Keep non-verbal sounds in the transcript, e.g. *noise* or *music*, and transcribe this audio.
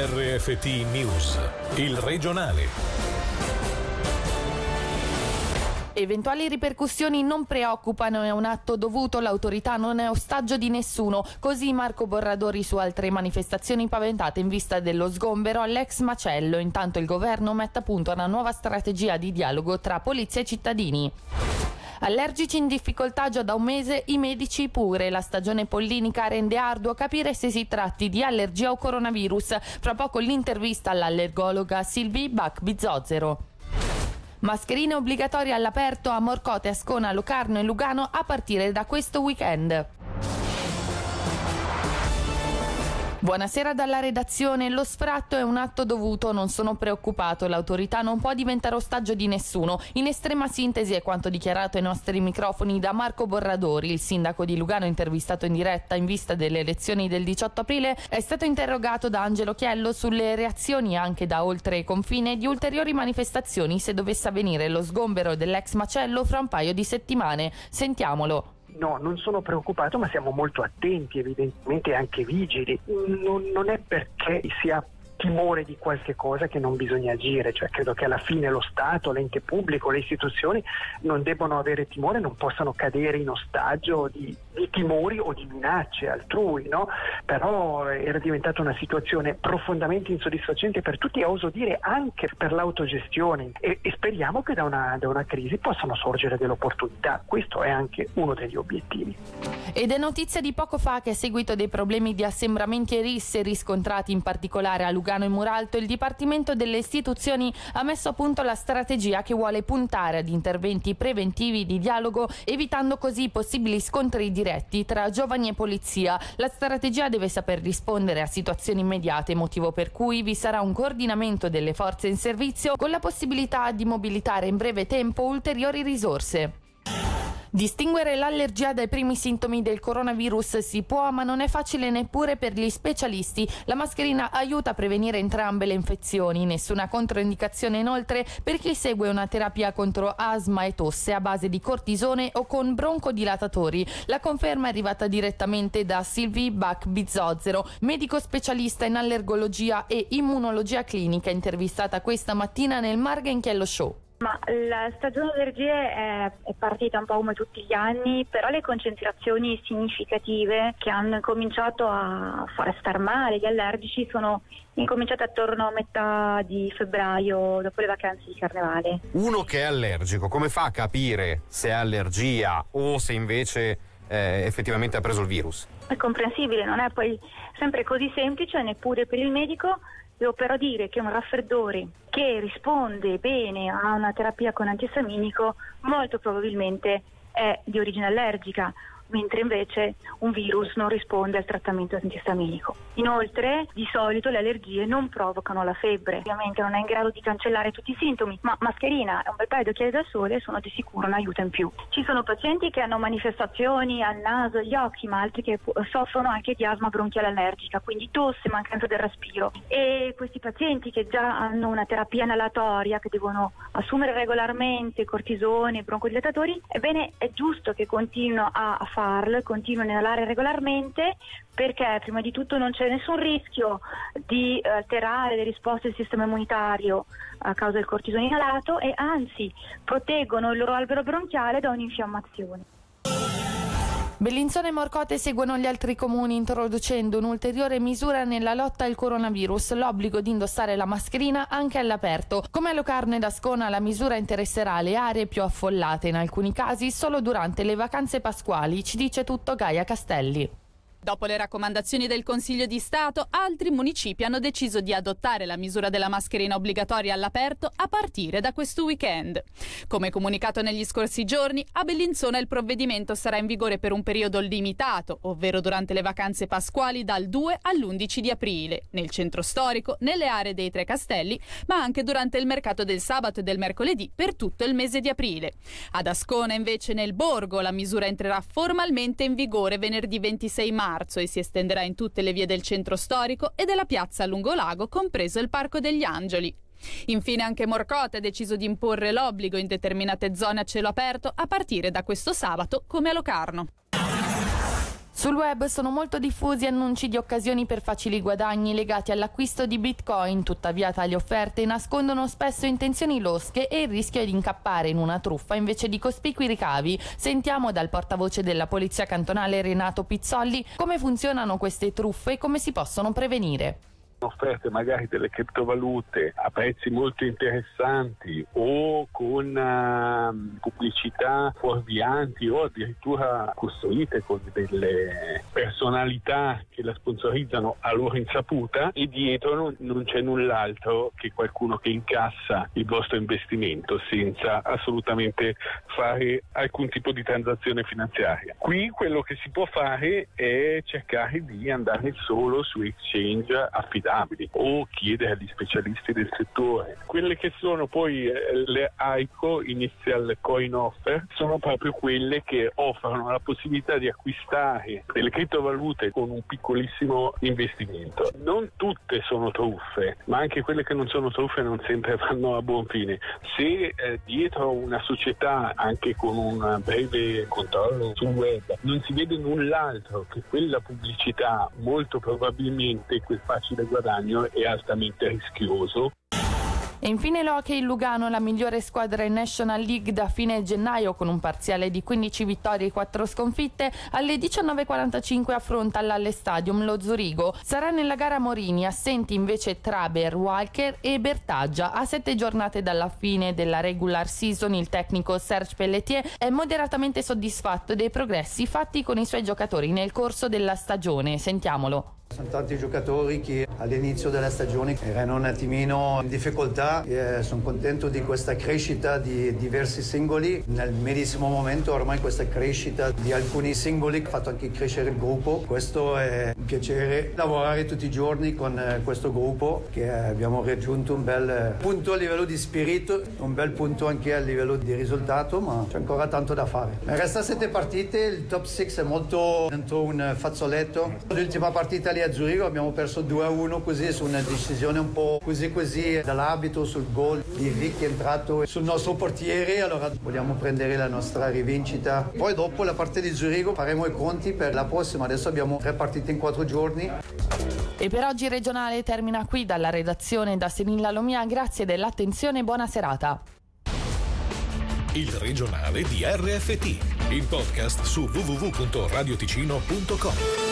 RFT News, il regionale. Eventuali ripercussioni non preoccupano, è un atto dovuto, l'autorità non è ostaggio di nessuno. Così Marco Borradori su altre manifestazioni paventate in vista dello sgombero all'ex macello. Intanto il governo mette a punto una nuova strategia di dialogo tra polizia e cittadini. Allergici in difficoltà già da un mese i medici pure. La stagione pollinica rende arduo capire se si tratti di allergia o coronavirus. Fra poco l'intervista all'allergologa Silvi Bach-Bizzozero. Mascherine obbligatorie all'aperto a Morcote, Ascona, Locarno e Lugano a partire da questo weekend. Buonasera dalla redazione. Lo sfratto è un atto dovuto, non sono preoccupato. L'autorità non può diventare ostaggio di nessuno. In estrema sintesi è quanto dichiarato ai nostri microfoni da Marco Borradori, il sindaco di Lugano intervistato in diretta in vista delle elezioni del 18 aprile. È stato interrogato da Angelo Chiello sulle reazioni anche da oltre confine di ulteriori manifestazioni se dovesse avvenire lo sgombero dell'ex macello fra un paio di settimane. Sentiamolo. No, non sono preoccupato, ma siamo molto attenti, evidentemente anche vigili. Non, non è perché sia timore di qualche cosa che non bisogna agire, cioè credo che alla fine lo Stato, l'ente pubblico, le istituzioni non debbano avere timore, non possano cadere in ostaggio di, di timori o di minacce altrui, no? però era diventata una situazione profondamente insoddisfacente per tutti e oso dire anche per l'autogestione e, e speriamo che da una, da una crisi possano sorgere delle opportunità, questo è anche uno degli obiettivi. Ed è notizia di poco fa che a seguito dei problemi di assembramenti e risse riscontrati in particolare a Lugano e Muralto, il Dipartimento delle Istituzioni ha messo a punto la strategia che vuole puntare ad interventi preventivi di dialogo, evitando così possibili scontri diretti tra giovani e polizia. La strategia deve saper rispondere a situazioni immediate, motivo per cui vi sarà un coordinamento delle forze in servizio con la possibilità di mobilitare in breve tempo ulteriori risorse. Distinguere l'allergia dai primi sintomi del coronavirus si può, ma non è facile neppure per gli specialisti. La mascherina aiuta a prevenire entrambe le infezioni. Nessuna controindicazione inoltre per chi segue una terapia contro asma e tosse a base di cortisone o con broncodilatatori. La conferma è arrivata direttamente da Sylvie Bach-Bizzozero, medico specialista in allergologia e immunologia clinica, intervistata questa mattina nel Margenchiello Show. Ma la stagione allergie è, è, partita un po' come tutti gli anni, però le concentrazioni significative che hanno cominciato a far star male gli allergici sono incominciate attorno a metà di febbraio, dopo le vacanze di carnevale. Uno che è allergico, come fa a capire se è allergia o se invece eh, effettivamente ha preso il virus? È comprensibile, non è poi sempre così semplice neppure per il medico Devo però dire che un raffreddore che risponde bene a una terapia con antistaminico molto probabilmente è di origine allergica mentre invece un virus non risponde al trattamento antistaminico. Inoltre, di solito le allergie non provocano la febbre, ovviamente non è in grado di cancellare tutti i sintomi, ma mascherina e un bel paio di occhiali da sole sono di sicuro un aiuto in più. Ci sono pazienti che hanno manifestazioni al naso agli occhi, ma altri che soffrono anche di asma bronchiale allergica, quindi tosse, mancanza del respiro. E questi pazienti che già hanno una terapia inalatoria, che devono assumere regolarmente cortisone, broncodilatatori, ebbene è giusto che continuino a farlo e continuano a inalare regolarmente perché prima di tutto non c'è nessun rischio di alterare le risposte del sistema immunitario a causa del cortisone inalato e anzi proteggono il loro albero bronchiale da un'infiammazione. Bellinzone e Morcote seguono gli altri comuni introducendo un'ulteriore misura nella lotta al coronavirus, l'obbligo di indossare la mascherina anche all'aperto. Come a Locarno ed Ascona la misura interesserà le aree più affollate, in alcuni casi solo durante le vacanze pasquali, ci dice tutto Gaia Castelli. Dopo le raccomandazioni del Consiglio di Stato, altri municipi hanno deciso di adottare la misura della mascherina obbligatoria all'aperto a partire da questo weekend. Come comunicato negli scorsi giorni, a Bellinzona il provvedimento sarà in vigore per un periodo limitato, ovvero durante le vacanze pasquali dal 2 all'11 di aprile, nel centro storico, nelle aree dei Tre Castelli, ma anche durante il mercato del sabato e del mercoledì per tutto il mese di aprile. Ad Ascona, invece, nel Borgo, la misura entrerà formalmente in vigore venerdì 26 marzo marzo e si estenderà in tutte le vie del centro storico e della piazza Lungolago, compreso il Parco degli Angeli. Infine anche Morcote ha deciso di imporre l'obbligo in determinate zone a cielo aperto a partire da questo sabato come a Locarno. Sul web sono molto diffusi annunci di occasioni per facili guadagni legati all'acquisto di bitcoin, tuttavia tali offerte nascondono spesso intenzioni losche e il rischio di incappare in una truffa invece di cospicui ricavi. Sentiamo dal portavoce della Polizia Cantonale Renato Pizzolli come funzionano queste truffe e come si possono prevenire offerte magari delle criptovalute a prezzi molto interessanti o con uh, pubblicità fuorvianti o addirittura costruite con delle personalità che la sponsorizzano a loro insaputa e dietro non, non c'è null'altro che qualcuno che incassa il vostro investimento senza assolutamente fare alcun tipo di transazione finanziaria. Qui quello che si può fare è cercare di andare solo su exchange affidabili affidabili o chiedere agli specialisti del settore. Quelle che sono poi eh, le ICO, Initial Coin Offer, sono proprio quelle che offrono la possibilità di acquistare delle criptovalute con un piccolissimo investimento. Non tutte sono truffe, ma anche quelle che non sono truffe non sempre *laughs* vanno a buon fine. Se eh, dietro una società, anche con un breve controllo sul web, non si vede null'altro che quella pubblicità, molto probabilmente quel facile guadagno guadagno è altamente rischioso. E infine l'Hockey Lugano, la migliore squadra in National League da fine gennaio con un parziale di 15 vittorie e 4 sconfitte, alle 19.45 affronta all'Alle Stadium lo Zurigo. Sarà nella gara Morini, assenti invece Traber, Walker e Bertaggia. A sette giornate dalla fine della regular season il tecnico Serge Pelletier è moderatamente soddisfatto dei progressi fatti con i suoi giocatori nel corso della stagione. Sentiamolo. Sono tanti giocatori che all'inizio della stagione erano un attimino in difficoltà e sono contento di questa crescita di diversi singoli. Nel medesimo momento ormai questa crescita di alcuni singoli ha fatto anche crescere il gruppo. Questo è un piacere lavorare tutti i giorni con eh, questo gruppo che abbiamo raggiunto un bel punto a livello di spirito, un bel punto anche a livello di risultato, ma c'è ancora tanto da fare. Resta sette partite, il top 6 è molto dentro un fazzoletto. L'ultima partita lì a Zurigo abbiamo perso 2-1 così su una decisione un po' così così dall'abito sul gol di Vic è entrato sul nostro portiere allora vogliamo prendere la nostra rivincita. Poi dopo la partita di Zurigo faremo i conti per la prossima adesso abbiamo tre partite in quattro giorni. E per oggi regionale termina qui dalla redazione da Senilla Lomia grazie dell'attenzione e buona serata. Il regionale di RFT, il podcast su www.radioticino.com.